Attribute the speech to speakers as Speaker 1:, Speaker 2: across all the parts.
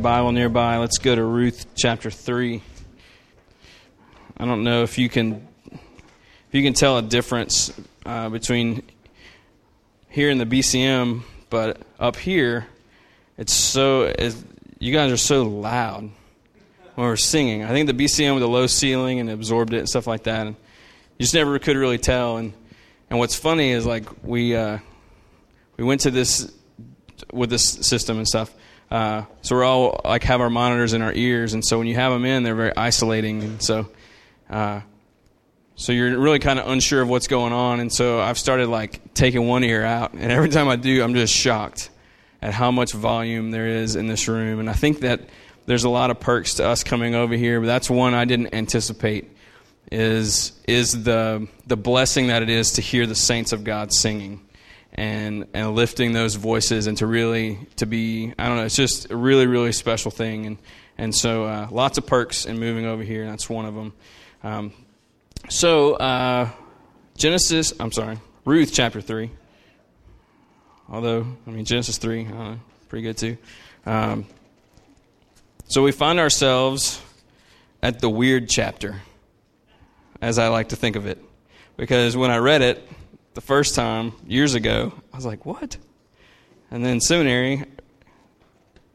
Speaker 1: Bible nearby, let's go to Ruth chapter 3. I don't know if you can if you can tell a difference uh, between here in the BCM, but up here, it's so it's, you guys are so loud when we're singing. I think the BCM with the low ceiling and absorbed it and stuff like that, and you just never could really tell. And and what's funny is like we uh, we went to this with this system and stuff. Uh, so we're all like have our monitors in our ears, and so when you have them in, they're very isolating, and so uh, so you're really kind of unsure of what's going on. And so I've started like taking one ear out, and every time I do, I'm just shocked at how much volume there is in this room. And I think that there's a lot of perks to us coming over here, but that's one I didn't anticipate. Is is the the blessing that it is to hear the saints of God singing and and lifting those voices and to really to be I don't know it's just a really really special thing and and so uh, lots of perks in moving over here and that's one of them. Um, so uh, Genesis I'm sorry Ruth chapter three. Although I mean Genesis three uh, pretty good too. Um, so we find ourselves at the weird chapter, as I like to think of it, because when I read it the first time years ago, I was like, what? And then seminary,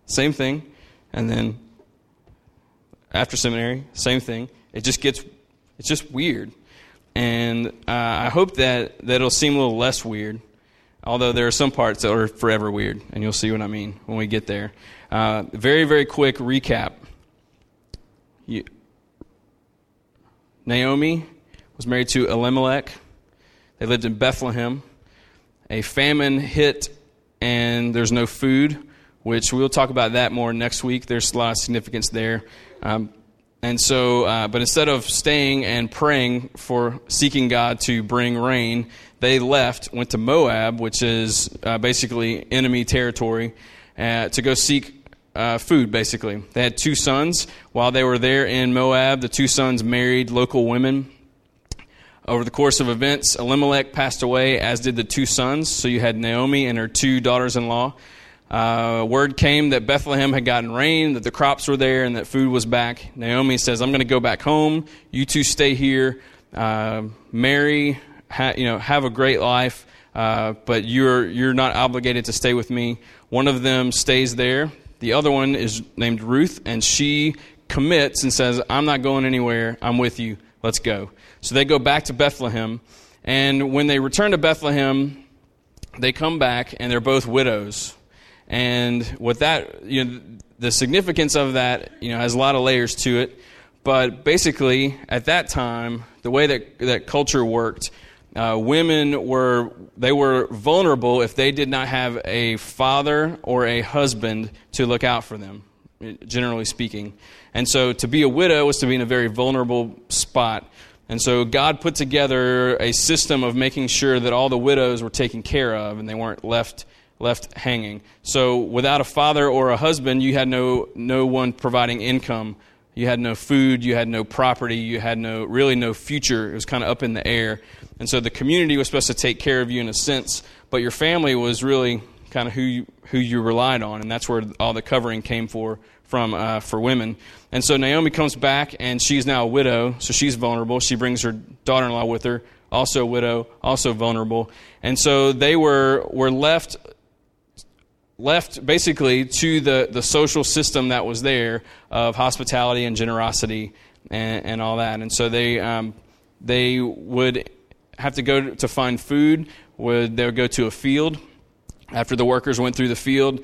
Speaker 1: same thing. And then after seminary, same thing. It just gets, it's just weird. And uh, I hope that, that it'll seem a little less weird, although there are some parts that are forever weird, and you'll see what I mean when we get there. Uh, very, very quick recap. You, Naomi was married to Elimelech they lived in Bethlehem. A famine hit, and there's no food, which we'll talk about that more next week. There's a lot of significance there. Um, and so, uh, but instead of staying and praying for seeking God to bring rain, they left, went to Moab, which is uh, basically enemy territory, uh, to go seek uh, food, basically. They had two sons. While they were there in Moab, the two sons married local women over the course of events, Elimelech passed away, as did the two sons. So you had Naomi and her two daughters in law. Uh, word came that Bethlehem had gotten rain, that the crops were there, and that food was back. Naomi says, I'm going to go back home. You two stay here. Uh, marry, ha- you know, have a great life, uh, but you're, you're not obligated to stay with me. One of them stays there. The other one is named Ruth, and she commits and says, I'm not going anywhere. I'm with you. Let's go. So they go back to Bethlehem. And when they return to Bethlehem, they come back and they're both widows. And what that, you know, the significance of that, you know, has a lot of layers to it. But basically, at that time, the way that, that culture worked, uh, women were they were vulnerable if they did not have a father or a husband to look out for them, generally speaking. And so, to be a widow was to be in a very vulnerable spot. And so God put together a system of making sure that all the widows were taken care of and they weren't left left hanging. So without a father or a husband, you had no no one providing income. You had no food, you had no property, you had no really no future. It was kind of up in the air. And so the community was supposed to take care of you in a sense, but your family was really kind of who you, who you relied on, and that's where all the covering came for from uh, for women. And so Naomi comes back, and she's now a widow, so she's vulnerable. She brings her daughter-in-law with her, also a widow, also vulnerable. And so they were were left left basically to the, the social system that was there of hospitality and generosity and, and all that. And so they um, they would have to go to find food. Would they would go to a field after the workers went through the field?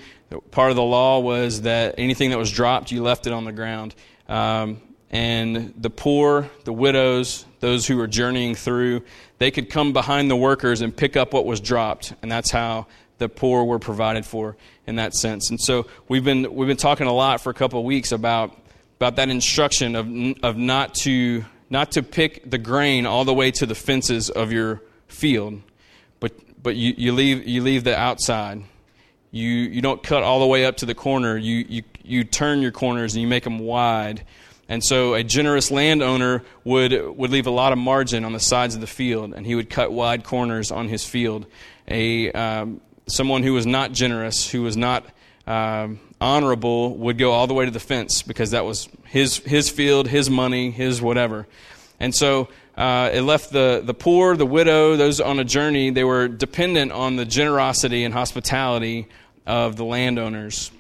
Speaker 1: part of the law was that anything that was dropped, you left it on the ground. Um, and the poor, the widows, those who were journeying through, they could come behind the workers and pick up what was dropped. And that's how the poor were provided for in that sense. And so we've been, we've been talking a lot for a couple of weeks about, about that instruction of, of not, to, not to pick the grain all the way to the fences of your field, but, but you, you leave you leave the outside. You you don't cut all the way up to the corner. You you you turn your corners and you make them wide. And so a generous landowner would would leave a lot of margin on the sides of the field, and he would cut wide corners on his field. A um, someone who was not generous, who was not um, honorable, would go all the way to the fence because that was his his field, his money, his whatever. And so uh, it left the, the poor, the widow, those on a journey, they were dependent on the generosity and hospitality of the landowners.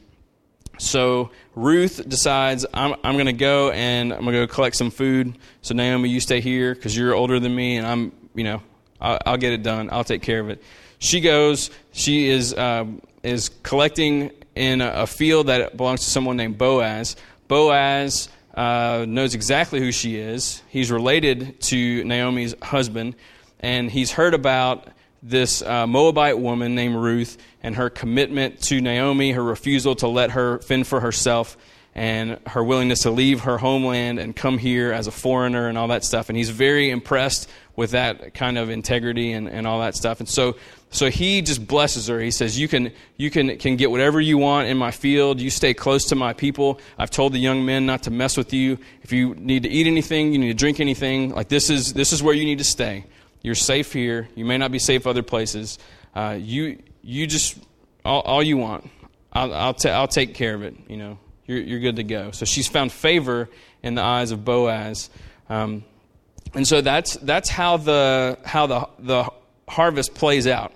Speaker 1: So Ruth decides, I'm, I'm going to go and I'm going to go collect some food. So Naomi, you stay here because you're older than me, and I'm, you know, I'll, I'll, get it done. I'll take care of it. She goes. She is uh, is collecting in a, a field that belongs to someone named Boaz. Boaz uh, knows exactly who she is. He's related to Naomi's husband, and he's heard about this uh, Moabite woman named Ruth and her commitment to Naomi, her refusal to let her fend for herself, and her willingness to leave her homeland and come here as a foreigner and all that stuff. And he's very impressed with that kind of integrity and, and all that stuff. And so, so he just blesses her. He says, you can, you can, can get whatever you want in my field. You stay close to my people. I've told the young men not to mess with you. If you need to eat anything, you need to drink anything, like this is, this is where you need to stay. You're safe here. You may not be safe other places. Uh, you, you just, all, all you want. I'll, I'll, ta- I'll take care of it, you know you're, you're good to go. So she's found favor in the eyes of Boaz. Um, and so that's, that's how, the, how the, the harvest plays out.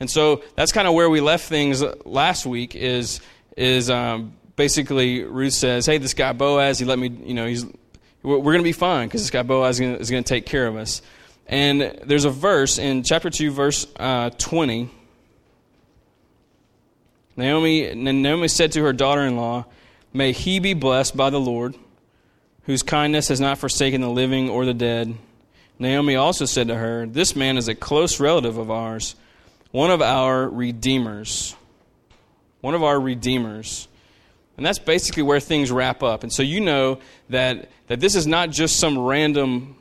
Speaker 1: And so that's kind of where we left things last week is, is um, basically Ruth says, hey, this guy Boaz, he let me, you know, he's, we're, going to be fine because this guy Boaz is going to take care of us. And there's a verse in chapter 2, verse uh, 20. Naomi, Naomi said to her daughter in law, May he be blessed by the Lord, whose kindness has not forsaken the living or the dead. Naomi also said to her, This man is a close relative of ours, one of our redeemers. One of our redeemers. And that's basically where things wrap up. And so you know that, that this is not just some random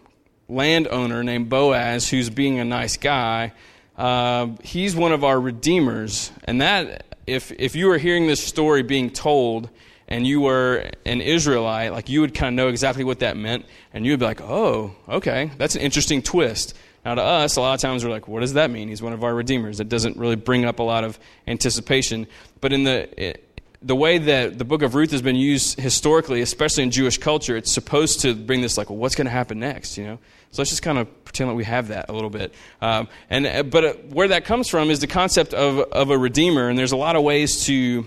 Speaker 1: landowner named Boaz who's being a nice guy. Uh, he's one of our redeemers. And that, if, if you were hearing this story being told, and you were an Israelite, like you would kind of know exactly what that meant, and you would be like, oh, okay, that's an interesting twist. Now, to us, a lot of times we're like, what does that mean? He's one of our redeemers. It doesn't really bring up a lot of anticipation. But in the, the way that the book of Ruth has been used historically, especially in Jewish culture, it's supposed to bring this, like, well, what's going to happen next, you know? So let's just kind of pretend like we have that a little bit. Um, and, but uh, where that comes from is the concept of, of a redeemer, and there's a lot of ways to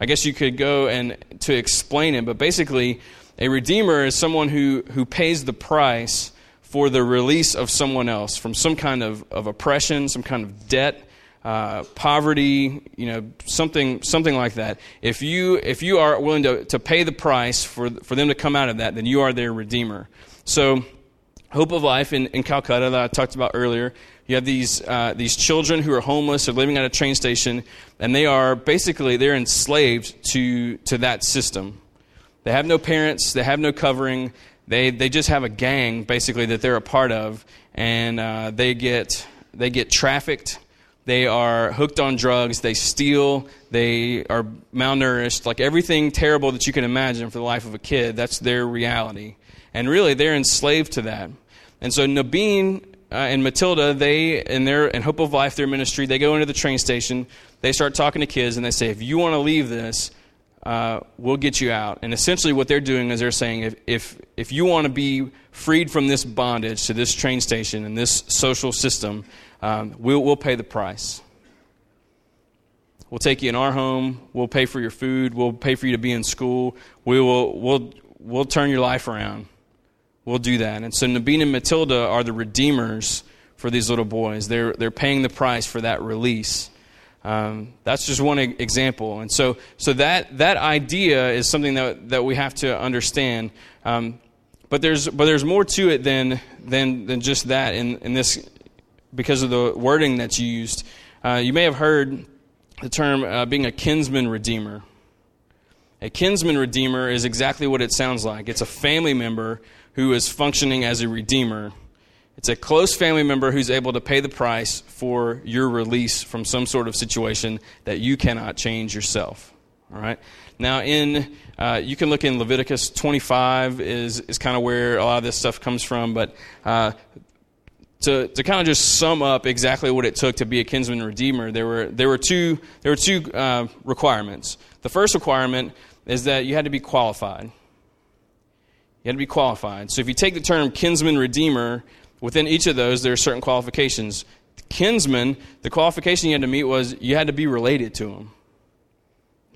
Speaker 1: I guess you could go and to explain it, but basically, a redeemer is someone who, who pays the price for the release of someone else from some kind of, of oppression, some kind of debt, uh, poverty, you know, something, something like that. If you, if you are willing to, to pay the price for, for them to come out of that, then you are their redeemer. So, Hope of Life in, in Calcutta that I talked about earlier, you have these, uh, these children who are homeless, they're living at a train station, and they are basically, they're enslaved to, to that system. They have no parents, they have no covering, they, they just have a gang, basically, that they're a part of, and uh, they, get, they get trafficked, they are hooked on drugs, they steal, they are malnourished, like everything terrible that you can imagine for the life of a kid, that's their reality. And really, they're enslaved to that. And so Nabeen uh, and Matilda, they in their in Hope of Life, their ministry, they go into the train station. They start talking to kids, and they say, "If you want to leave this, uh, we'll get you out." And essentially, what they're doing is they're saying, "If if if you want to be freed from this bondage to this train station and this social system, um, we'll we'll pay the price." We'll take you in our home. We'll pay for your food. We'll pay for you to be in school. We will we'll we'll turn your life around We'll do that. And so Nabin and Matilda are the redeemers for these little boys. They're, they're paying the price for that release. Um, that's just one example. And so, so that, that idea is something that, that we have to understand. Um, but, there's, but there's more to it than, than, than just that in, in this, because of the wording that's used. Uh, you may have heard the term uh, being a kinsman redeemer. A kinsman redeemer is exactly what it sounds like. It's a family member who is functioning as a redeemer. It's a close family member who's able to pay the price for your release from some sort of situation that you cannot change yourself. All right. Now, in uh, you can look in Leviticus 25 is is kind of where a lot of this stuff comes from, but uh, to, to kind of just sum up exactly what it took to be a kinsman redeemer, there were, there were two, there were two uh, requirements. The first requirement is that you had to be qualified. You had to be qualified. So if you take the term kinsman redeemer, within each of those, there are certain qualifications. Kinsman, the qualification you had to meet was you had to be related to him.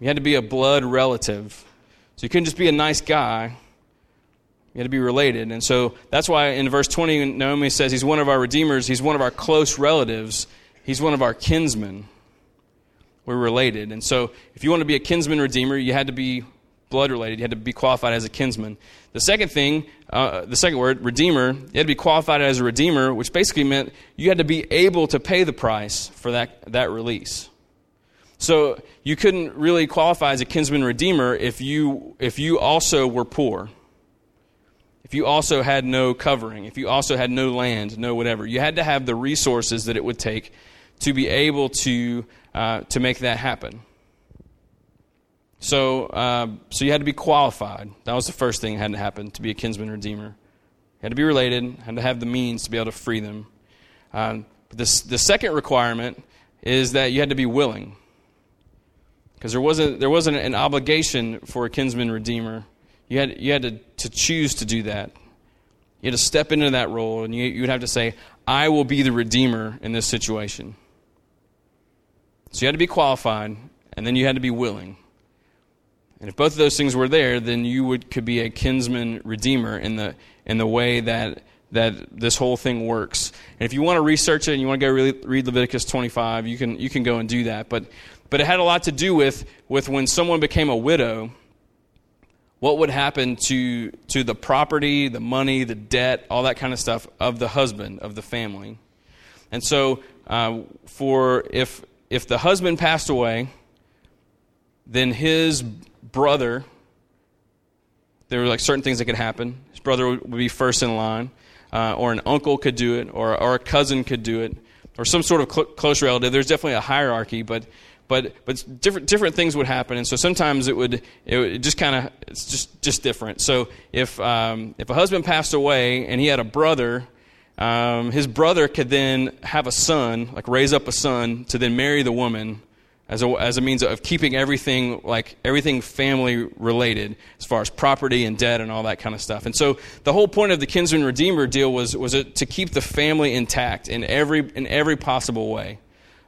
Speaker 1: You had to be a blood relative. So you couldn't just be a nice guy. You had to be related. And so that's why in verse 20, Naomi says he's one of our redeemers, he's one of our close relatives, he's one of our kinsmen. We're related. And so if you want to be a kinsman redeemer, you had to be blood related, you had to be qualified as a kinsman. The second thing, uh, the second word, redeemer, you had to be qualified as a redeemer, which basically meant you had to be able to pay the price for that, that release. So you couldn't really qualify as a kinsman redeemer if you, if you also were poor if you also had no covering, if you also had no land, no whatever, you had to have the resources that it would take to be able to, uh, to make that happen. So, uh, so you had to be qualified. That was the first thing that had to happen to be a kinsman redeemer. You had to be related, had to have the means to be able to free them. Um, the, the second requirement is that you had to be willing. Because there wasn't, there wasn't an obligation for a kinsman redeemer you had, you had to, to choose to do that. You had to step into that role, and you, you would have to say, I will be the Redeemer in this situation. So you had to be qualified, and then you had to be willing. And if both of those things were there, then you would, could be a kinsman redeemer in the, in the way that, that this whole thing works. And if you want to research it and you want to go read Leviticus 25, you can, you can go and do that. But, but it had a lot to do with, with when someone became a widow what would happen to, to the property, the money, the debt, all that kind of stuff of the husband, of the family. And so, uh, for if, if the husband passed away, then his brother, there were like certain things that could happen. His brother would be first in line, uh, or an uncle could do it, or, or a cousin could do it, or some sort of cl- close relative. There's definitely a hierarchy, but but but different different things would happen, and so sometimes it would it would just kind of it's just just different. So if um, if a husband passed away and he had a brother, um, his brother could then have a son, like raise up a son to then marry the woman as a, as a means of keeping everything like everything family related as far as property and debt and all that kind of stuff. And so the whole point of the kinsman redeemer deal was was to keep the family intact in every in every possible way.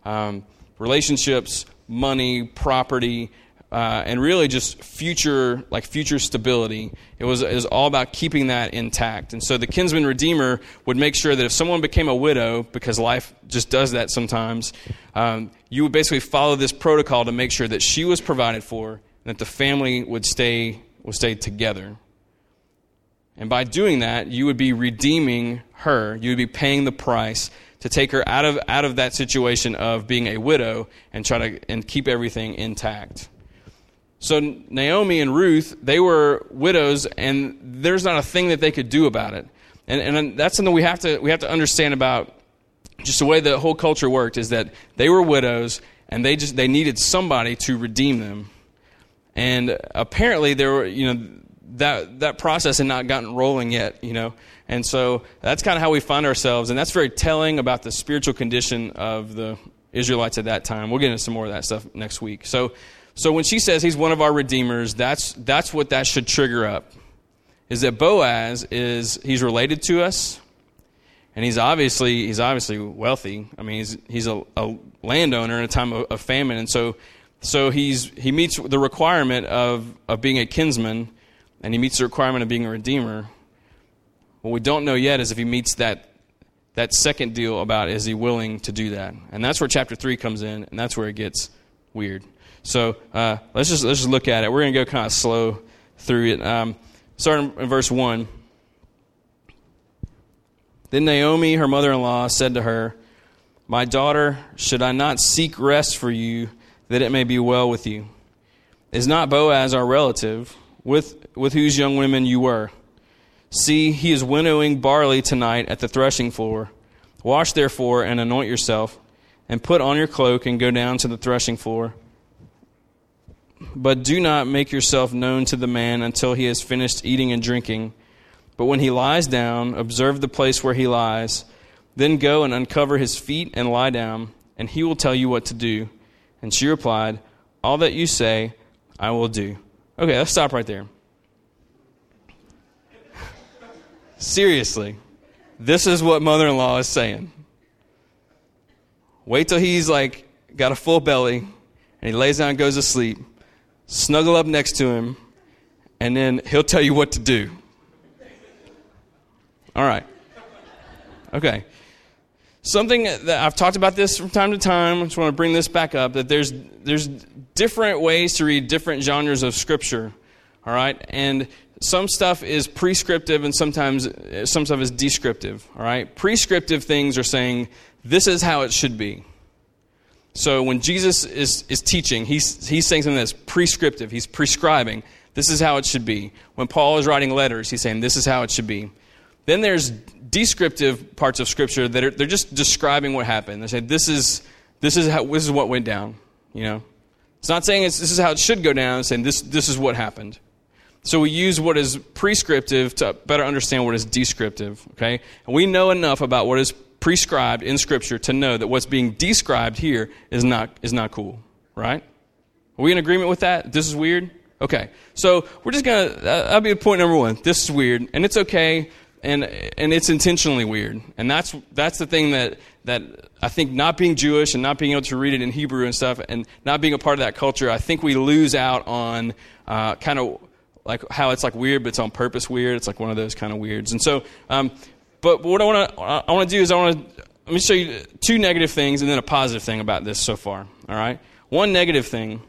Speaker 1: Um, relationships, money, property, uh, and really just future like future stability. It was, it was all about keeping that intact. And so the kinsman redeemer would make sure that if someone became a widow, because life just does that sometimes, um, you would basically follow this protocol to make sure that she was provided for and that the family would stay would stay together. And by doing that, you would be redeeming her. You would be paying the price to take her out of, out of that situation of being a widow and try to and keep everything intact. So Naomi and Ruth, they were widows, and there's not a thing that they could do about it. And, and that's something we have to we have to understand about just the way the whole culture worked is that they were widows and they just they needed somebody to redeem them. And apparently there were you know that that process had not gotten rolling yet, you know. And so that's kind of how we find ourselves, and that's very telling about the spiritual condition of the Israelites at that time. We'll get into some more of that stuff next week. So, so when she says he's one of our redeemers, that's that's what that should trigger up. Is that Boaz is he's related to us, and he's obviously he's obviously wealthy. I mean, he's he's a, a landowner in a time of, of famine, and so so he's he meets the requirement of of being a kinsman, and he meets the requirement of being a redeemer. What we don't know yet is if he meets that, that second deal about is he willing to do that. And that's where chapter 3 comes in, and that's where it gets weird. So uh, let's, just, let's just look at it. We're going to go kind of slow through it. Um, starting in verse 1. Then Naomi, her mother in law, said to her, My daughter, should I not seek rest for you that it may be well with you? Is not Boaz our relative, with, with whose young women you were? See, he is winnowing barley tonight at the threshing floor. Wash therefore and anoint yourself, and put on your cloak and go down to the threshing floor. But do not make yourself known to the man until he has finished eating and drinking. But when he lies down, observe the place where he lies. Then go and uncover his feet and lie down, and he will tell you what to do. And she replied, All that you say, I will do. Okay, let's stop right there. Seriously, this is what mother in law is saying. Wait till he's like got a full belly and he lays down and goes to sleep. Snuggle up next to him, and then he'll tell you what to do. All right. Okay. Something that I've talked about this from time to time. I just want to bring this back up that there's there's different ways to read different genres of scripture. All right, and some stuff is prescriptive and sometimes some stuff is descriptive. All right, prescriptive things are saying this is how it should be. So when Jesus is, is teaching, he's, he's saying something that's prescriptive. He's prescribing. This is how it should be. When Paul is writing letters, he's saying this is how it should be. Then there's descriptive parts of Scripture that are they're just describing what happened. They say this is this is how this is what went down. You know, it's not saying it's, this is how it should go down. It's saying this this is what happened. So we use what is prescriptive to better understand what is descriptive. Okay, and we know enough about what is prescribed in Scripture to know that what's being described here is not is not cool. Right? Are we in agreement with that? This is weird. Okay, so we're just gonna. Uh, that'll be point number one. This is weird, and it's okay and and it's intentionally weird. And that's that's the thing that that I think not being Jewish and not being able to read it in Hebrew and stuff, and not being a part of that culture, I think we lose out on uh, kind of like how it's like weird, but it's on purpose weird. It's like one of those kind of weirds. And so, um, but what I want to I want to do is I want to let me show you two negative things and then a positive thing about this so far. All right, one negative thing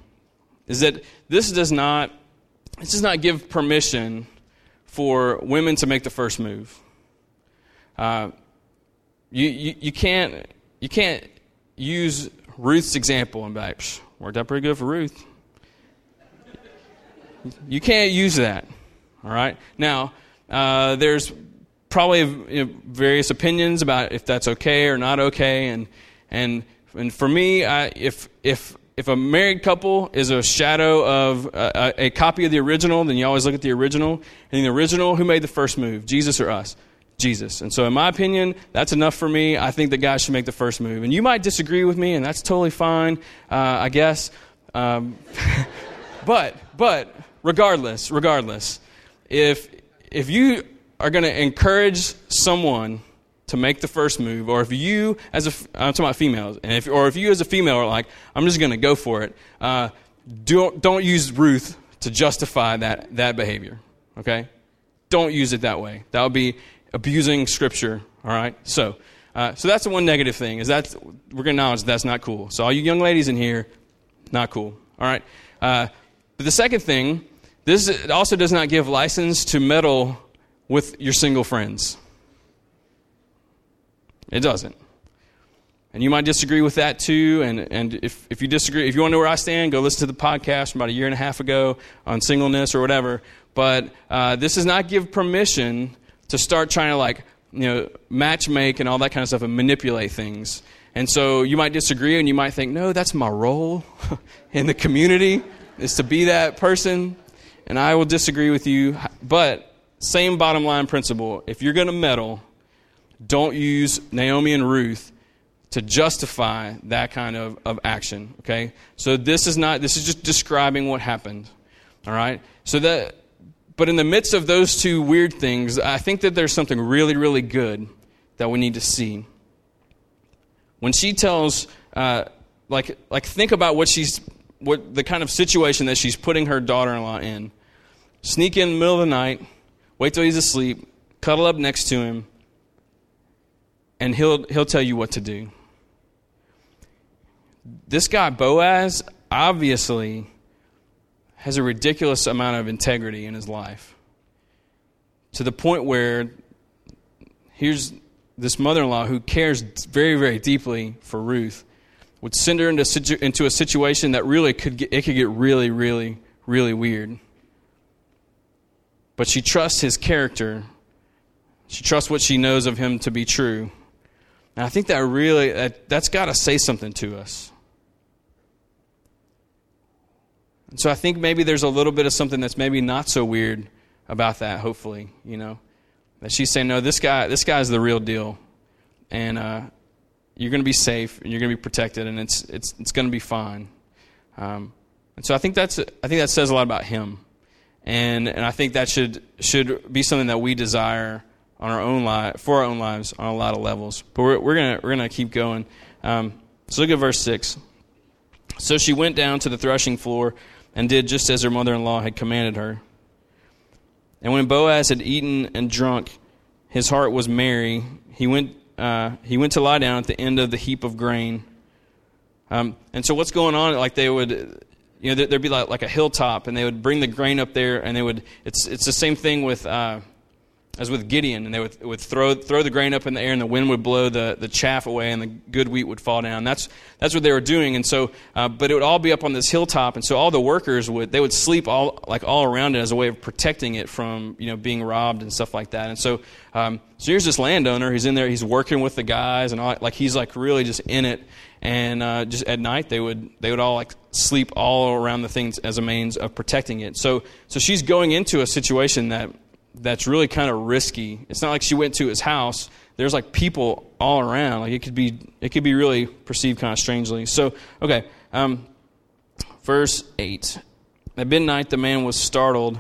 Speaker 1: is that this does not this does not give permission for women to make the first move. Uh, you, you, you, can't, you can't use Ruth's example and be like, worked out pretty good for Ruth. You can't use that. All right? Now, uh, there's probably you know, various opinions about if that's okay or not okay. And, and, and for me, I, if, if if a married couple is a shadow of a, a, copy of the original, then you always look at the original. And the original, who made the first move, Jesus or us? Jesus. And so, in my opinion, that's enough for me. I think the guy should make the first move. And you might disagree with me, and that's totally fine, uh, I guess. Um, but, but, regardless, regardless, if if you are going to encourage someone to make the first move, or if you, as a, I'm talking about females, and if, or if you as a female are like, I'm just going to go for it, uh, don't, don't use Ruth to justify that, that behavior, okay? Don't use it that way. That would be abusing Scripture, all right? So, uh, so that's the one negative thing, is that we're going to acknowledge that's not cool. So all you young ladies in here, not cool, all right? Uh, but the second thing, this also does not give license to meddle with your single friends. It doesn't. And you might disagree with that too. And, and if, if you disagree, if you want to know where I stand, go listen to the podcast from about a year and a half ago on singleness or whatever. But uh, this does not give permission to start trying to like, you know, match make and all that kind of stuff and manipulate things. And so you might disagree and you might think, no, that's my role in the community is to be that person. And I will disagree with you. But same bottom line principle. If you're going to meddle, don't use Naomi and Ruth to justify that kind of, of action. Okay? So this is not this is just describing what happened. All right? So that but in the midst of those two weird things, I think that there's something really, really good that we need to see. When she tells, uh, like, like think about what she's, what the kind of situation that she's putting her daughter-in-law in. Sneak in the middle of the night, wait till he's asleep, cuddle up next to him, and he'll, he'll tell you what to do. This guy, Boaz, obviously has a ridiculous amount of integrity in his life to the point where here's this mother in law who cares very, very deeply for Ruth would send her into, into a situation that really could get, it could get really, really, really weird. But she trusts his character She trusts what she knows of him to be true. And I think that really, that, that's got to say something to us. And so I think maybe there's a little bit of something that's maybe not so weird about that, hopefully, you know. That she's saying, no, this guy, this guy's the real deal. And uh, you're going to be safe and you're going to be protected and it's, it's, it's going to be fine. Um, and so I think, that's, I think that says a lot about him. And, and I think that should, should be something that we desire on our own life, for our own lives on a lot of levels. But we're, we're going we're gonna keep going. Um, so look at verse 6. So she went down to the threshing floor and did just as her mother in law had commanded her. And when Boaz had eaten and drunk, his heart was merry. He went, uh, he went to lie down at the end of the heap of grain. Um, and so what's going on? Like they would, you know, there'd be like, like a hilltop, and they would bring the grain up there, and they would. It's it's the same thing with. Uh, as with Gideon, and they would, would throw, throw the grain up in the air, and the wind would blow the, the chaff away, and the good wheat would fall down. That's, that's what they were doing. And so, uh, but it would all be up on this hilltop, and so all the workers would they would sleep all like all around it as a way of protecting it from you know being robbed and stuff like that. And so, um, so here's this landowner. He's in there. He's working with the guys, and all, like he's like really just in it. And uh, just at night, they would they would all like sleep all around the things as a means of protecting it. So, so she's going into a situation that that's really kind of risky. It's not like she went to his house. There's like people all around. Like it could be, it could be really perceived kind of strangely. So, okay, um, verse eight. At midnight, the man was startled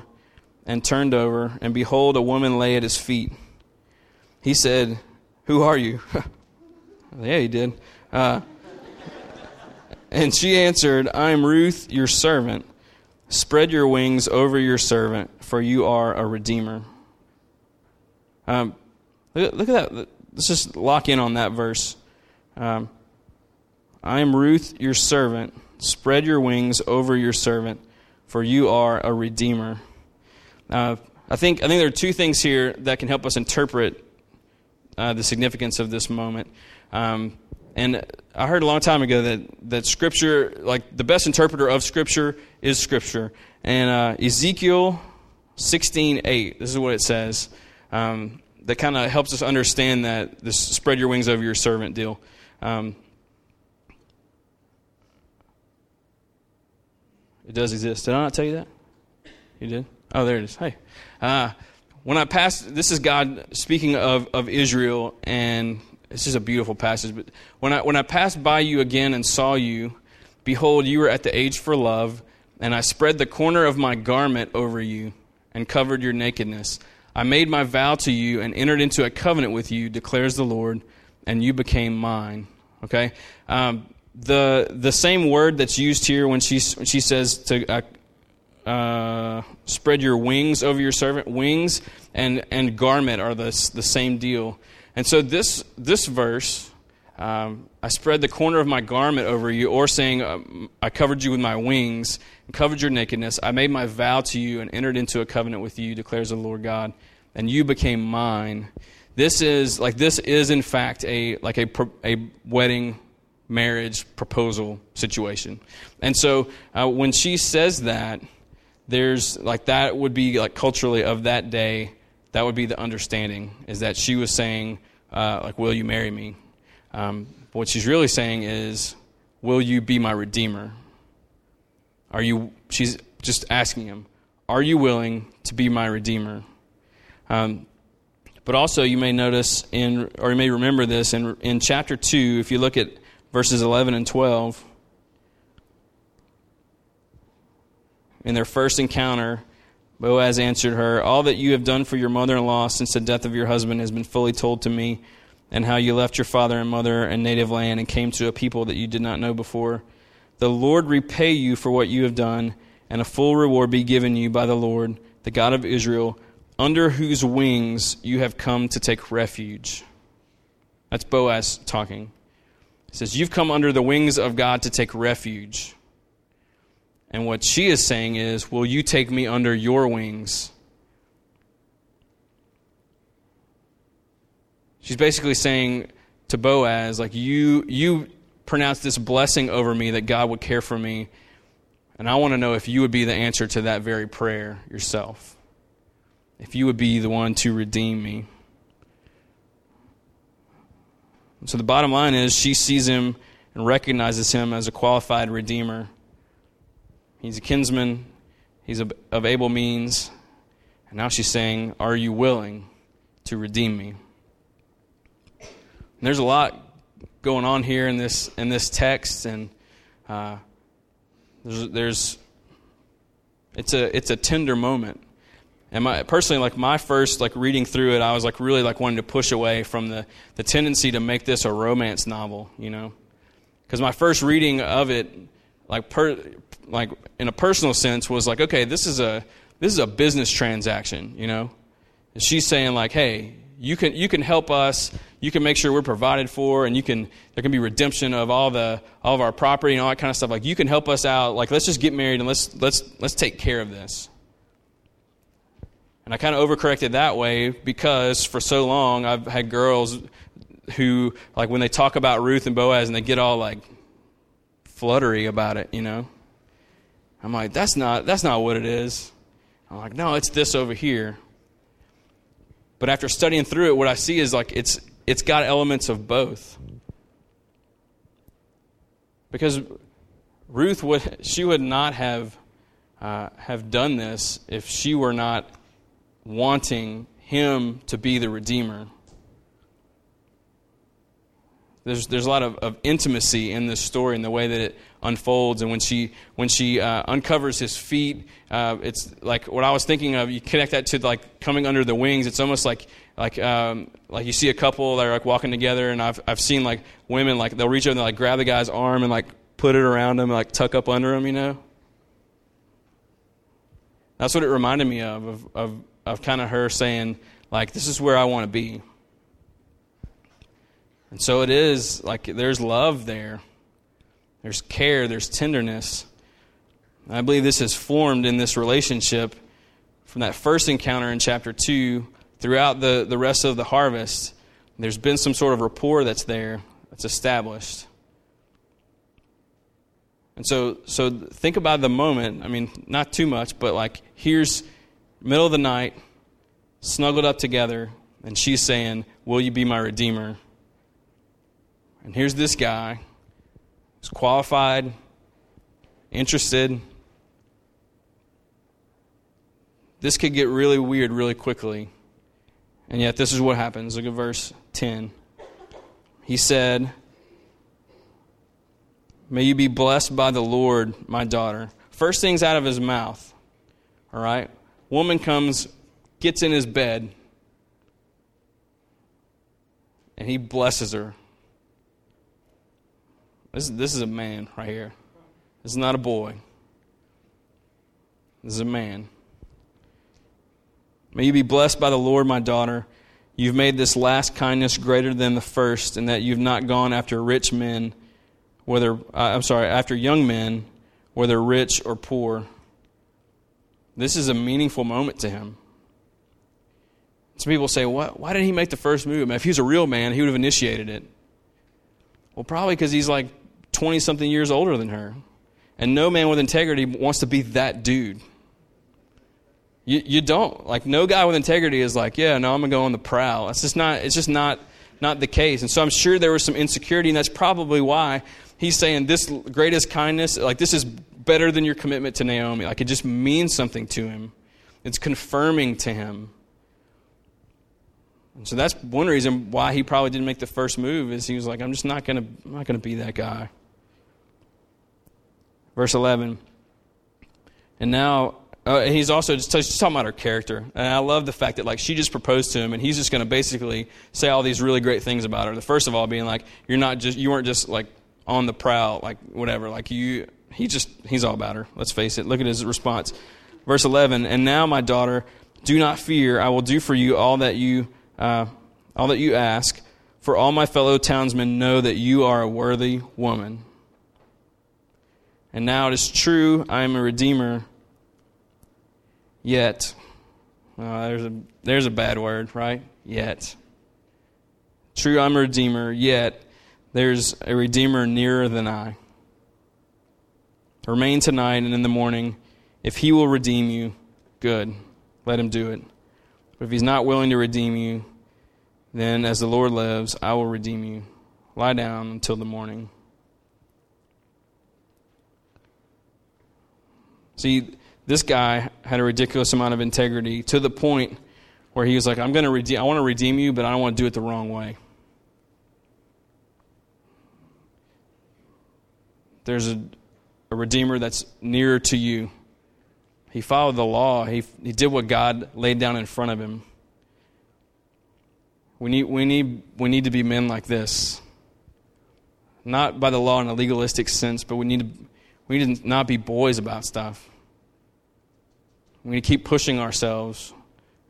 Speaker 1: and turned over, and behold, a woman lay at his feet. He said, "Who are you?" yeah, he did. Uh, and she answered, "I am Ruth, your servant." Spread your wings over your servant, for you are a redeemer. Um, look, look, at that. Let's just lock in on that verse. Um, I am Ruth, your servant. Spread your wings over your servant, for you are a redeemer. Uh, I think I think there are two things here that can help us interpret uh, the significance of this moment. Um, and I heard a long time ago that, that Scripture, like the best interpreter of Scripture is Scripture. And uh, Ezekiel 16:8, this is what it says. Um, that kind of helps us understand that this spread your wings over your servant deal. Um, it does exist. Did I not tell you that? You did? Oh, there it is. Hey. Uh, when I passed, this is God speaking of, of Israel and this is a beautiful passage. But when I, when I passed by you again and saw you, behold, you were at the age for love, and I spread the corner of my garment over you and covered your nakedness. I made my vow to you and entered into a covenant with you, declares the Lord, and you became mine. Okay? Um, the, the same word that's used here when she, when she says to uh, uh, spread your wings over your servant, wings and, and garment are the, the same deal. And so this, this verse, um, I spread the corner of my garment over you, or saying, um, I covered you with my wings and covered your nakedness. I made my vow to you and entered into a covenant with you, declares the Lord God, and you became mine. This is like this is in fact a like a a wedding marriage proposal situation. And so uh, when she says that, there's like that would be like culturally of that day that would be the understanding is that she was saying uh, like will you marry me? Um, what she's really saying is will you be my redeemer? Are you she's just asking him are you willing to be my redeemer? Um, but also you may notice in or you may remember this in, in chapter 2 if you look at verses 11 and 12 in their first encounter Boaz answered her, All that you have done for your mother in law since the death of your husband has been fully told to me, and how you left your father and mother and native land and came to a people that you did not know before. The Lord repay you for what you have done, and a full reward be given you by the Lord, the God of Israel, under whose wings you have come to take refuge. That's Boaz talking. He says, You've come under the wings of God to take refuge. And what she is saying is, Will you take me under your wings? She's basically saying to Boaz, like, you, you pronounce this blessing over me that God would care for me. And I want to know if you would be the answer to that very prayer yourself. If you would be the one to redeem me. So the bottom line is she sees him and recognizes him as a qualified redeemer. He's a kinsman, he's of able means. And now she's saying, Are you willing to redeem me? And there's a lot going on here in this in this text, and uh, there's, there's it's a it's a tender moment. And my, personally, like my first like reading through it, I was like really like wanting to push away from the the tendency to make this a romance novel, you know, because my first reading of it, like per like in a personal sense, was like okay, this is a this is a business transaction, you know. And she's saying like, hey, you can you can help us. You can make sure we're provided for and you can there can be redemption of all the all of our property and all that kind of stuff. Like you can help us out. Like let's just get married and let's let's let's take care of this. And i kind of overcorrected that way because for so long i've had girls who like when they talk about ruth and boaz and they get all like fluttery about it you know i'm like that's not that's not what it is i'm like no it's this over here but after studying through it, what I see is like it's it's got elements of both. Because Ruth would she would not have uh, have done this if she were not wanting him to be the redeemer. There's, there's a lot of, of intimacy in this story and the way that it unfolds. And when she, when she uh, uncovers his feet, uh, it's like what I was thinking of. You connect that to like coming under the wings. It's almost like, like, um, like you see a couple that are like walking together. And I've, I've seen like women, like they'll reach over and like grab the guy's arm and like put it around him, like tuck up under him, you know? That's what it reminded me of, of, of, of kind of her saying, like, this is where I want to be. And so it is like there's love there, there's care, there's tenderness. I believe this is formed in this relationship from that first encounter in chapter 2 throughout the, the rest of the harvest. There's been some sort of rapport that's there, that's established. And so, so think about the moment. I mean, not too much, but like here's middle of the night, snuggled up together, and she's saying, Will you be my redeemer? And here's this guy who's qualified, interested. This could get really weird really quickly. And yet, this is what happens. Look at verse 10. He said, May you be blessed by the Lord, my daughter. First things out of his mouth. All right? Woman comes, gets in his bed, and he blesses her. This, this is a man right here. This is not a boy. This is a man. May you be blessed by the Lord, my daughter. You've made this last kindness greater than the first, and that you've not gone after rich men, whether, uh, I'm sorry, after young men, whether rich or poor. This is a meaningful moment to him. Some people say, what, why did he make the first move? if he was a real man, he would have initiated it. Well, probably because he's like 20 something years older than her. And no man with integrity wants to be that dude. You, you don't. Like, no guy with integrity is like, yeah, no, I'm going to go on the prowl. It's just not, it's just not, not the case. And so I'm sure there was some insecurity, and that's probably why he's saying this greatest kindness, like, this is better than your commitment to Naomi. Like, it just means something to him, it's confirming to him. And so that's one reason why he probably didn't make the first move is he was like, I'm just not gonna I'm not gonna be that guy. Verse 11. And now, uh, he's also just, talking about her character. And I love the fact that, like, she just proposed to him, and he's just going to basically say all these really great things about her. The first of all being, like, you're not just, you weren't just, like, on the prowl, like, whatever. Like, you, he just, he's all about her. Let's face it. Look at his response. Verse 11. And now, my daughter, do not fear. I will do for you all that you, uh, all that you ask. For all my fellow townsmen know that you are a worthy woman. And now it is true, I am a redeemer. Yet, uh, there's a there's a bad word, right? Yet. True, I'm a redeemer. Yet, there's a redeemer nearer than I. Remain tonight and in the morning. If he will redeem you, good. Let him do it. But if he's not willing to redeem you, then as the Lord lives, I will redeem you. lie down until the morning. See, this guy had a ridiculous amount of integrity to the point where he was like, I'm going to redeem, I want to redeem you, but I don't want to do it the wrong way. There's a, a redeemer that's nearer to you. He followed the law. He, he did what God laid down in front of him. We need, we, need, we need to be men like this. Not by the law in a legalistic sense, but we need to, we need to not be boys about stuff. We need to keep pushing ourselves.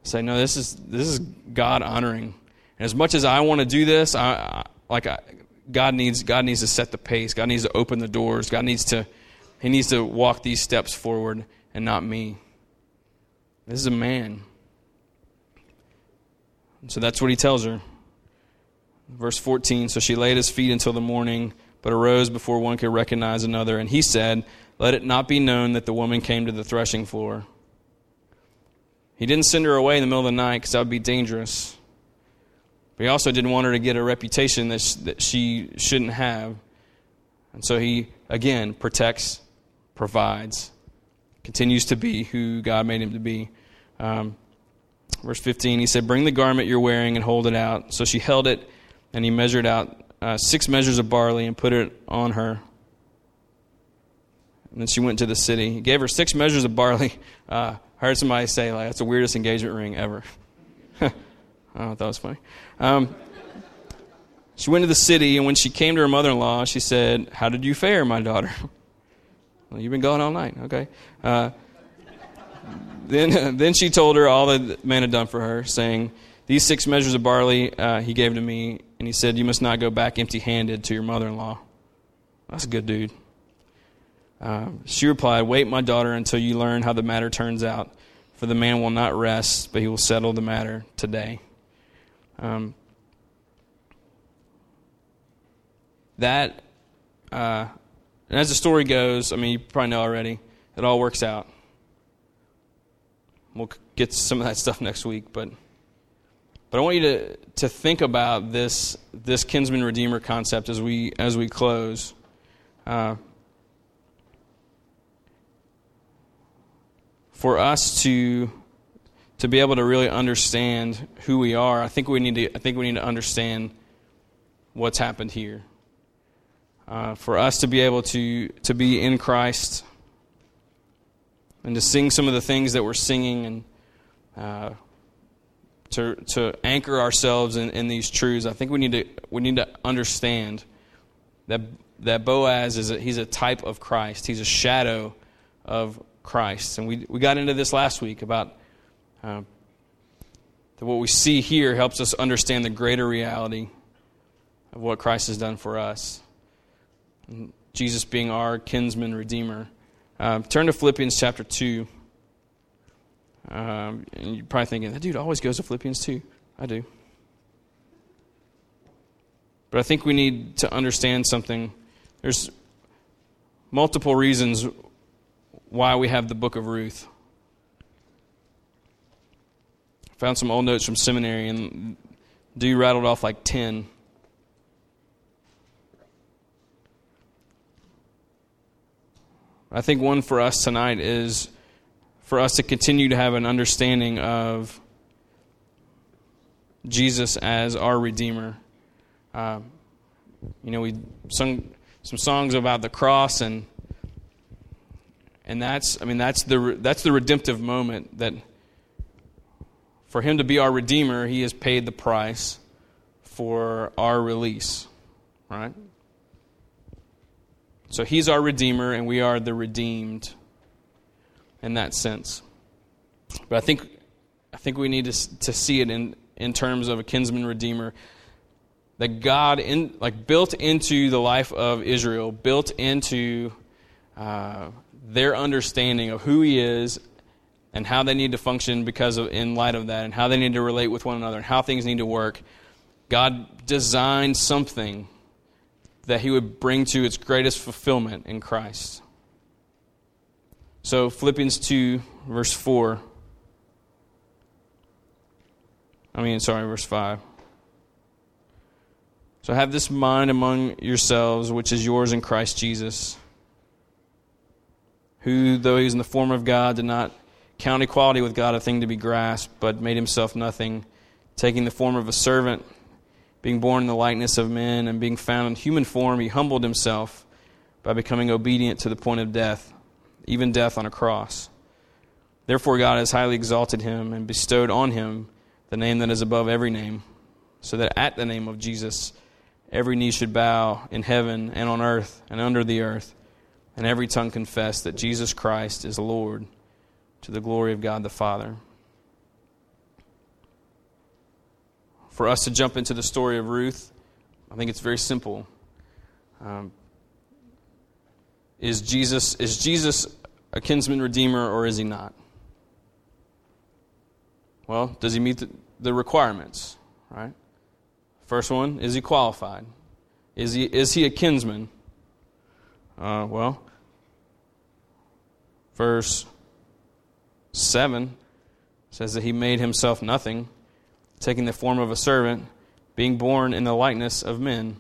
Speaker 1: Say, no, this is, this is God honoring. And as much as I want to do this, I, I like I, God needs God needs to set the pace. God needs to open the doors. God needs to He needs to walk these steps forward and not me. This is a man. So that's what he tells her. Verse 14 So she at his feet until the morning, but arose before one could recognize another. And he said, Let it not be known that the woman came to the threshing floor. He didn't send her away in the middle of the night because that would be dangerous. But he also didn't want her to get a reputation that, sh- that she shouldn't have. And so he, again, protects, provides, continues to be who God made him to be. Um, Verse 15, he said, Bring the garment you're wearing and hold it out. So she held it, and he measured out uh, six measures of barley and put it on her. And then she went to the city. He gave her six measures of barley. Uh, I heard somebody say, like, that's the weirdest engagement ring ever. I thought that was funny. Um, she went to the city, and when she came to her mother in law, she said, How did you fare, my daughter? well, you've been gone all night. Okay. Uh, then, then she told her all the man had done for her, saying, These six measures of barley uh, he gave to me, and he said, You must not go back empty handed to your mother in law. That's a good dude. Uh, she replied, Wait, my daughter, until you learn how the matter turns out, for the man will not rest, but he will settle the matter today. Um, that, uh, and as the story goes, I mean, you probably know already, it all works out. We'll get some of that stuff next week, but but I want you to to think about this this kinsman redeemer concept as we as we close. Uh, for us to to be able to really understand who we are, I think we need to I think we need to understand what's happened here. Uh, for us to be able to to be in Christ and to sing some of the things that we're singing and uh, to, to anchor ourselves in, in these truths, I think we need to, we need to understand that, that Boaz is a, he's a type of Christ. He's a shadow of Christ. And we, we got into this last week about uh, that what we see here helps us understand the greater reality of what Christ has done for us. Jesus being our kinsman redeemer. Um, turn to Philippians chapter 2. Um, and you're probably thinking, that dude always goes to Philippians 2. I do. But I think we need to understand something. There's multiple reasons why we have the book of Ruth. I found some old notes from seminary, and dude rattled off like 10 I think one for us tonight is for us to continue to have an understanding of Jesus as our Redeemer. Uh, you know, we sung some songs about the cross, and and that's I mean that's the that's the redemptive moment that for Him to be our Redeemer, He has paid the price for our release, right? So he's our Redeemer, and we are the redeemed in that sense. But I think, I think we need to, to see it in, in terms of a kinsman redeemer. That God, in, like built into the life of Israel, built into uh, their understanding of who He is and how they need to function because of, in light of that, and how they need to relate with one another, and how things need to work. God designed something that he would bring to its greatest fulfillment in Christ. So, Philippians 2, verse 4. I mean, sorry, verse 5. So have this mind among yourselves, which is yours in Christ Jesus, who, though he was in the form of God, did not count equality with God a thing to be grasped, but made himself nothing, taking the form of a servant, being born in the likeness of men, and being found in human form, he humbled himself by becoming obedient to the point of death, even death on a cross. Therefore, God has highly exalted him and bestowed on him the name that is above every name, so that at the name of Jesus, every knee should bow in heaven and on earth and under the earth, and every tongue confess that Jesus Christ is Lord to the glory of God the Father. For us to jump into the story of Ruth, I think it's very simple. Um, is Jesus is Jesus a kinsman redeemer or is he not? Well, does he meet the, the requirements? Right. First one, is he qualified? Is he, is he a kinsman? Uh, well, verse 7 says that he made himself nothing, taking the form of a servant, being born in the likeness of men.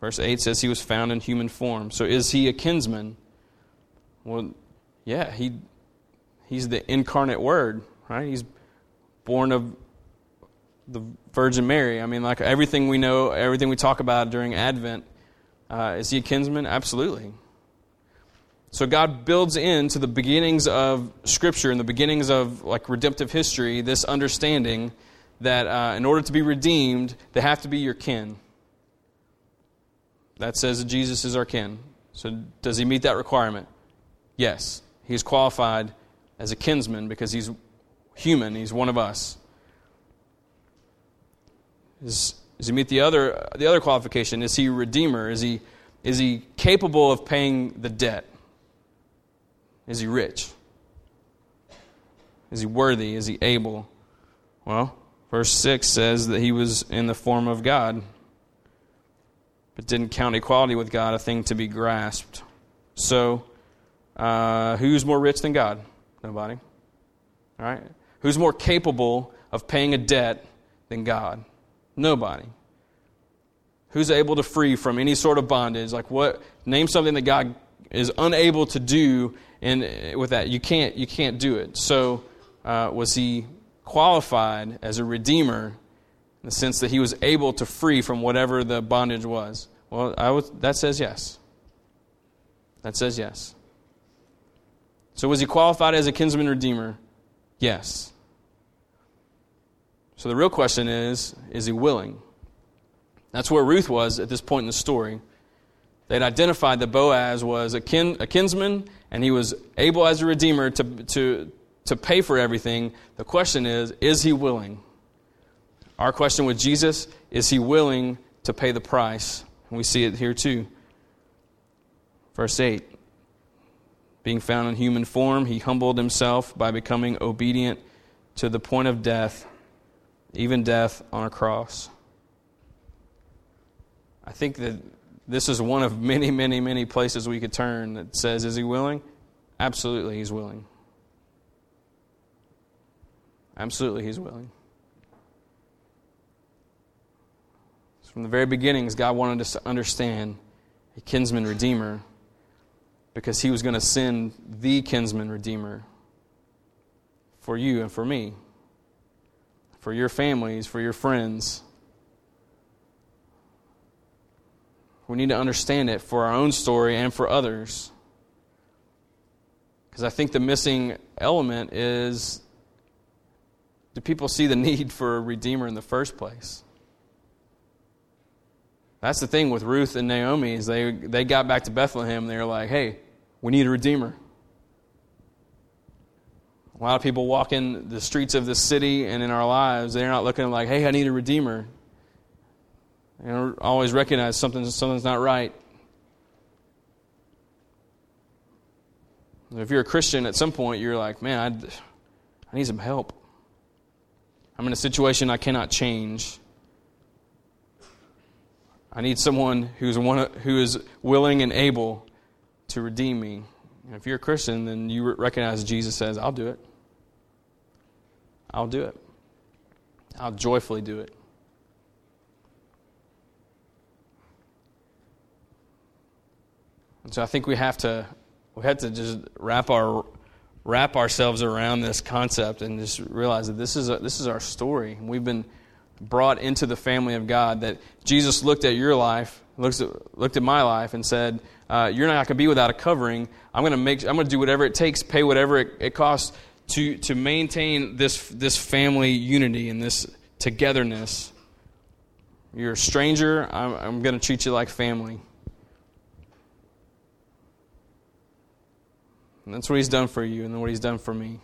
Speaker 1: Verse 8 says he was found in human form. So is he a kinsman? Well, yeah, he, he's the incarnate word, right? He's born of the Virgin Mary. I mean, like everything we know, everything we talk about during Advent, uh, is he a kinsman? Absolutely. So God builds into the beginnings of Scripture and the beginnings of like redemptive history this understanding that uh, in order to be redeemed, they have to be your kin. That says that Jesus is our kin. So does he meet that requirement? Yes. He's qualified as a kinsman because he's human. He's one of us. Is, does he meet the other, the other qualification? Is he a redeemer? Is he, is he capable of paying the debt? Is he rich? Is he worthy? Is he able? Well, verse 6 says that he was in the form of God, but didn't count equality with God a thing to be grasped. So, uh, who's more rich than God? Nobody. All right? Who's more capable of paying a debt than God? Nobody. Who's able to free from any sort of bondage? Like what? Name something that God is unable to do in, with that. You can't, you can't do it. So, uh, was he qualified as a redeemer the sense that he was able to free from whatever the bondage was? Well, I would, that says yes. That says yes. So, was he qualified as a kinsman redeemer? Yes. So the real question is is he willing? That's where Ruth was at this point in the story. They'd identified that Boaz was a, kin, a kinsman and he was able as a redeemer to, to, to pay for everything. The question is is he willing? Our question with Jesus is he willing to pay the price? And we see it here too. Verse 8 Being found in human form, he humbled himself by becoming obedient to the point of death even death on a cross. I think that this is one of many, many, many places we could turn that says, Is he willing? Absolutely, he's willing. Absolutely, he's willing. From the very beginnings, God wanted us to understand a kinsman redeemer because he was going to send the kinsman redeemer for you and for me for your families, for your friends. We need to understand it for our own story and for others. Because I think the missing element is do people see the need for a redeemer in the first place? That's the thing with Ruth and Naomi is they, they got back to Bethlehem they were like, hey, we need a redeemer. A lot of people walk in the streets of this city and in our lives, they're not looking like, hey, I need a redeemer. They don't always recognize something, something's not right. If you're a Christian, at some point you're like, man, I, I need some help. I'm in a situation I cannot change. I need someone who's one, who is willing and able to redeem me. And if you're a Christian, then you recognize Jesus says, I'll do it. I'll do it. I'll joyfully do it. And so I think we have to we have to just wrap our wrap ourselves around this concept and just realize that this is a, this is our story. We've been brought into the family of God. That Jesus looked at your life, looks at, looked at my life, and said, uh, "You're not going to be without a covering. I'm going to make. I'm going to do whatever it takes, pay whatever it, it costs to to maintain this this family unity and this togetherness. You're a stranger. I'm, I'm going to treat you like family." And that's what he's done for you and what he's done for me.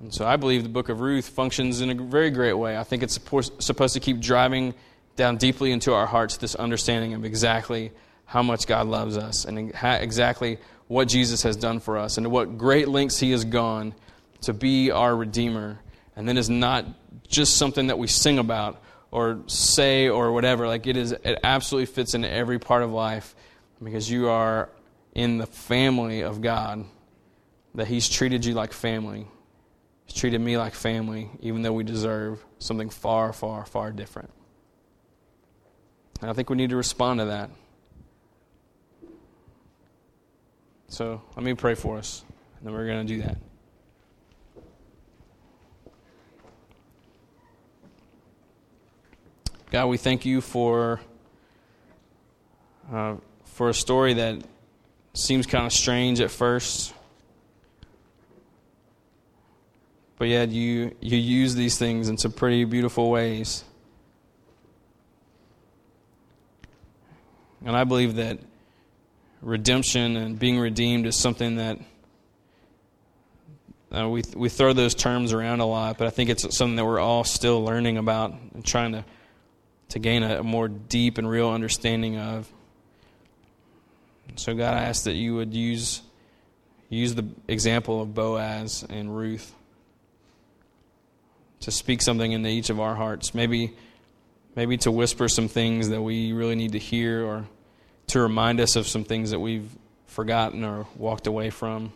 Speaker 1: And so I believe the book of Ruth functions in a very great way. I think it's supposed to keep driving down deeply into our hearts this understanding of exactly how much God loves us and exactly what Jesus has done for us and to what great lengths he has gone to be our Redeemer. And then is not just something that we sing about or say or whatever. Like it is, it absolutely fits into every part of life because you are in the family of God that He's treated you like family. Treated me like family, even though we deserve something far, far, far different. And I think we need to respond to that. So let me pray for us, and then we're going to do that. God, we thank you for uh, for a story that seems kind of strange at first. But yet you, you use these things in some pretty beautiful ways. And I believe that redemption and being redeemed is something that uh, we, we throw those terms around a lot, but I think it's something that we're all still learning about and trying to, to gain a, a more deep and real understanding of. So, God, I ask that you would use, use the example of Boaz and Ruth to speak something into each of our hearts. Maybe, maybe to whisper some things that we really need to hear or to remind us of some things that we've forgotten or walked away from.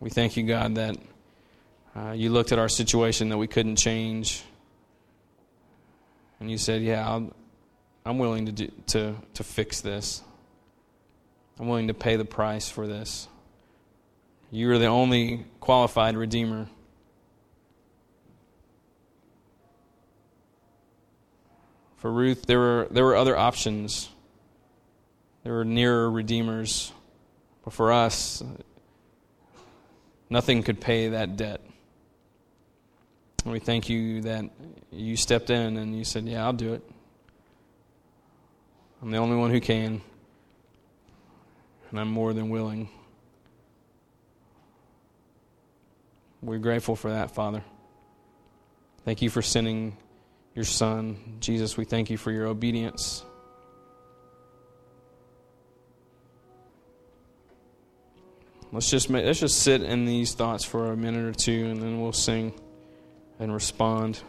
Speaker 1: We thank you, God, that uh, you looked at our situation that we couldn't change. And you said, Yeah, i am willing to, do, to, to fix this. I'm willing to pay the price for this. You are the only qualified Redeemer. For Ruth, there were, there were other options. There were nearer Redeemers. But for us, nothing could pay that debt. And we thank you that you stepped in and you said, Yeah, I'll do it. I'm the only one who can. And I'm more than willing. We're grateful for that, Father. Thank you for sending your Son. Jesus, we thank you for your obedience. Let's just, make, let's just sit in these thoughts for a minute or two, and then we'll sing and respond.